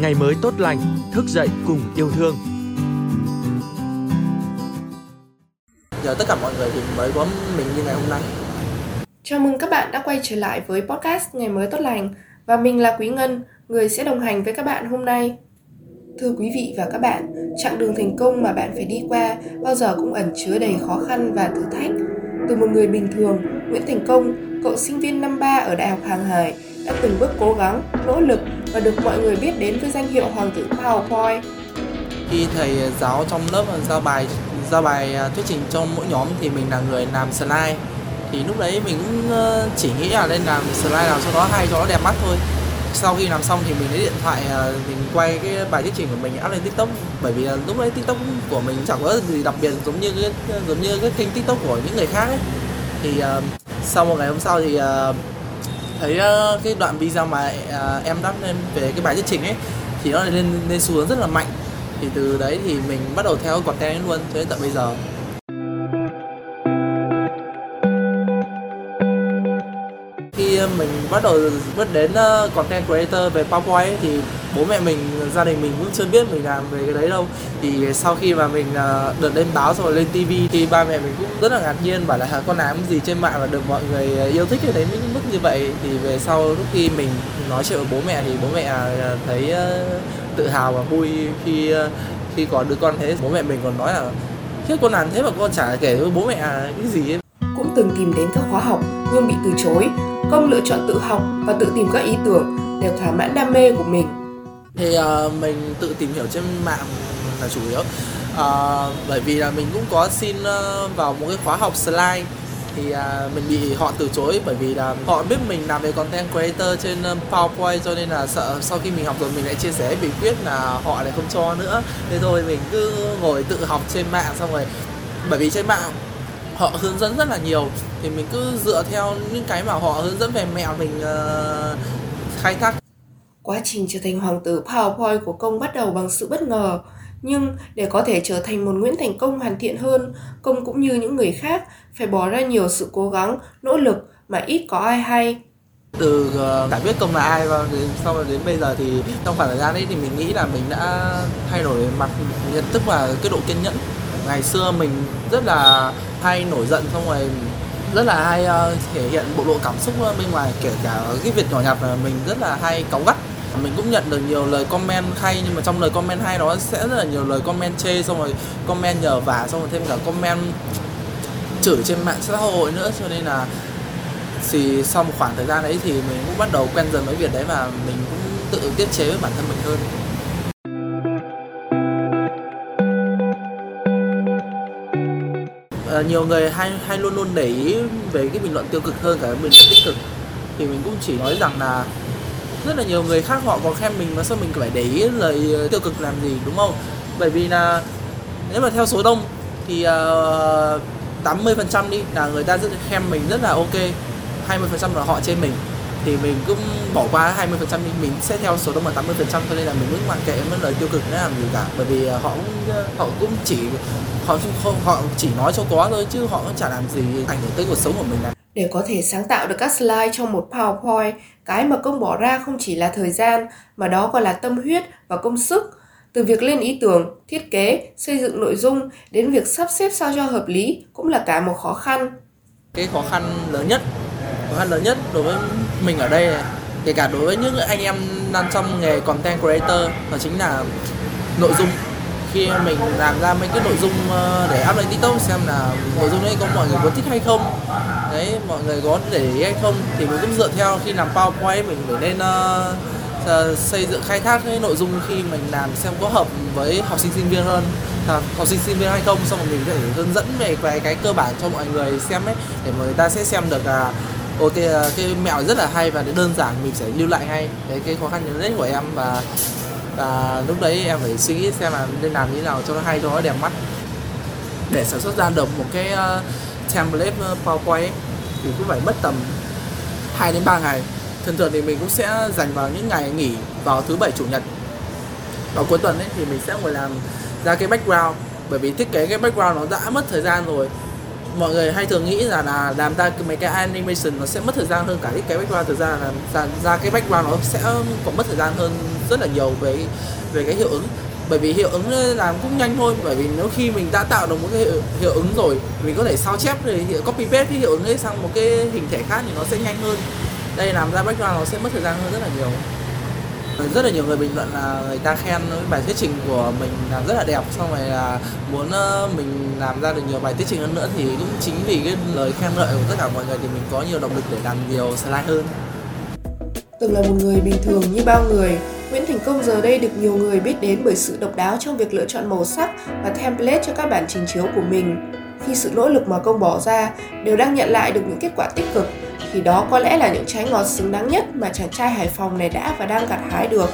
ngày mới tốt lành, thức dậy cùng yêu thương. Nhờ tất cả mọi người thì mới có mình như ngày hôm nay. Chào mừng các bạn đã quay trở lại với podcast Ngày mới tốt lành và mình là Quý Ngân, người sẽ đồng hành với các bạn hôm nay. Thưa quý vị và các bạn, chặng đường thành công mà bạn phải đi qua bao giờ cũng ẩn chứa đầy khó khăn và thử thách. Từ một người bình thường, Nguyễn Thành Công, cậu sinh viên năm 3 ở Đại học Hàng Hải, đã từng bước cố gắng, nỗ lực và được mọi người biết đến với danh hiệu Hoàng tử PowerPoint. Khi thầy giáo trong lớp giao bài giao bài à, thuyết trình cho mỗi nhóm thì mình là người làm slide. Thì lúc đấy mình cũng ờ, chỉ nghĩ là lên làm slide nào cho nó hay cho nó đẹp mắt thôi. Sau khi làm xong thì mình lấy điện thoại à, mình quay cái bài thuyết trình của mình up lên tiktok. Bởi vì lúc đấy tiktok của mình chẳng có gì đặc biệt giống như cái giống như cái kênh tiktok của những người khác ấy. Thì uh, sau một ngày hôm sau thì uh, thấy uh, cái đoạn video mà uh, em đắp lên về cái bài thuyết trình ấy thì nó lên lên xu hướng rất là mạnh. Thì từ đấy thì mình bắt đầu theo content luôn cho đến tận bây giờ. Mình bắt đầu bước đến ờ, content creator về PowerPoint ấy, thì bố mẹ mình gia đình mình cũng chưa biết mình làm về cái đấy đâu. Thì sau khi mà mình ờ, được lên báo rồi lên TV thì ba mẹ mình cũng rất là ngạc nhiên bảo là con làm gì trên mạng mà được mọi người ờ, yêu thích đến mức như vậy? Thì về sau lúc khi mình nói chuyện với bố mẹ thì bố mẹ thấy tự hào và vui khi khi có đứa con thế. Bố mẹ mình còn nói là thế con làm thế mà con chả kể với bố mẹ cái gì ấy. Cũng từng tìm đến các khóa học nhưng bị từ chối công lựa chọn tự học và tự tìm các ý tưởng để thỏa mãn đam mê của mình. Thì uh, mình tự tìm hiểu trên mạng là chủ yếu. Uh, bởi vì là mình cũng có xin uh, vào một cái khóa học slide. Thì à, mình bị họ từ chối bởi vì là họ biết mình làm về content creator trên PowerPoint cho nên là sợ sau khi mình học rồi mình lại chia sẻ bí quyết là họ lại không cho nữa. Thế thôi mình cứ ngồi tự học trên mạng xong rồi bởi vì trên mạng họ hướng dẫn rất là nhiều thì mình cứ dựa theo những cái mà họ hướng dẫn về mẹo mình uh, khai thác quá trình trở thành hoàng tử PowerPoint của công bắt đầu bằng sự bất ngờ nhưng để có thể trở thành một Nguyễn Thành Công hoàn thiện hơn, Công cũng như những người khác phải bỏ ra nhiều sự cố gắng, nỗ lực mà ít có ai hay. Từ uh, đã biết Công là ai và đến sau đến bây giờ thì trong khoảng thời gian ấy thì mình nghĩ là mình đã thay đổi mặt nhận thức và cái độ kiên nhẫn. Ngày xưa mình rất là hay nổi giận xong rồi rất là hay uh, thể hiện bộ lộ cảm xúc bên ngoài kể cả cái việc nhỏ nhặt là mình rất là hay cáu gắt. Mình cũng nhận được nhiều lời comment hay nhưng mà trong lời comment hay đó sẽ rất là nhiều lời comment chê xong rồi comment nhờ vả xong rồi thêm cả comment chửi trên mạng xã hội nữa. Cho nên là thì sau một khoảng thời gian đấy thì mình cũng bắt đầu quen dần với việc đấy và mình cũng tự tiết chế với bản thân mình hơn. À, nhiều người hay hay luôn luôn để ý về cái bình luận tiêu cực hơn cả bình luận tích cực. Thì mình cũng chỉ nói rằng là rất là nhiều người khác họ còn khen mình mà sao mình phải để ý lời ờ, tiêu cực làm gì đúng không? Bởi vì là nếu mà theo số đông thì ờ, uh, 80% đi là người ta rất khen mình rất là ok 20% là họ chê mình thì mình cũng bỏ qua 20% đi mình sẽ theo số đông là 80% cho nên là mình cũng mặc kệ mấy lời tiêu cực nó làm gì cả bởi vì họ cũng họ cũng chỉ họ không họ chỉ nói cho có thôi chứ họ cũng chả làm gì ảnh hưởng tới cuộc sống của mình này để có thể sáng tạo được các slide trong một PowerPoint, cái mà công bỏ ra không chỉ là thời gian mà đó còn là tâm huyết và công sức. Từ việc lên ý tưởng, thiết kế, xây dựng nội dung đến việc sắp xếp sao cho hợp lý cũng là cả một khó khăn. Cái khó khăn lớn nhất, khó khăn lớn nhất đối với mình ở đây này, kể cả đối với những anh em đang trong nghề content creator đó chính là nội dung. Khi mình làm ra mấy cái nội dung ờ, để up lên tiktok xem là nội dung đấy có mọi người có thích hay không. Đấy mọi người có để ý hay không thì mình cũng dựa theo khi làm powerpoint mình phải nên uh, xây dựng khai thác cái nội dung khi mình làm xem có hợp với học sinh sinh viên hơn à, học sinh sinh viên hay không. Xong rồi mình sẽ hướng dẫn về cái, cái cơ bản cho mọi người xem ấy để mọi người ta sẽ xem được là ok à, cái mẹo rất là hay và đơn giản mình sẽ lưu lại ngay đấy cái khó khăn nhất của em và và lúc đấy em phải suy nghĩ xem là nên làm như thế nào cho nó hay cho nó đẹp mắt. Để sản xuất ra được một cái uh, template à, PowerPoint thì cũng phải mất tầm 2 đến 3 ngày. Thường thường thì mình cũng sẽ dành vào những ngày nghỉ vào thứ bảy chủ nhật. Vào cuối tuần ấy thì mình sẽ ngồi làm ra cái background bởi vì thiết kế cái background nó đã mất thời gian rồi mọi người hay thường nghĩ là là làm ra mấy cái animation nó sẽ mất thời gian hơn cả cái background. Thực ra là ra, ra cái background nó sẽ còn mất thời gian hơn rất là nhiều về về cái hiệu ứng. Bởi vì hiệu ứng làm cũng nhanh thôi bởi vì nếu khi mình đã tạo được một cái hiệu, hiệu ứng rồi mình có thể sao chép thì copy paste cái hiệu ứng ấy sang một cái hình thể khác thì nó sẽ nhanh hơn. Đây làm ra background nó sẽ mất thời gian hơn rất là nhiều rất là nhiều người bình luận là người ta khen cái bài thuyết trình của mình làm rất là đẹp xong rồi là muốn ờ, mình làm ra được nhiều bài thuyết trình hơn nữa thì cũng chính vì cái lời khen ngợi của tất cả mọi người thì mình có nhiều động lực để làm nhiều slide hơn Từng là một người bình thường như bao người, Nguyễn Thành Công giờ đây được nhiều người biết đến bởi sự độc đáo trong việc lựa chọn màu sắc và template cho các bản trình chiếu của mình. Khi sự nỗ lực mà Công bỏ ra đều đang nhận lại được những kết quả tích cực, thì đó có lẽ là những trái ngọt xứng đáng nhất mà chàng trai Hải Phòng này đã và đang gặt hái được.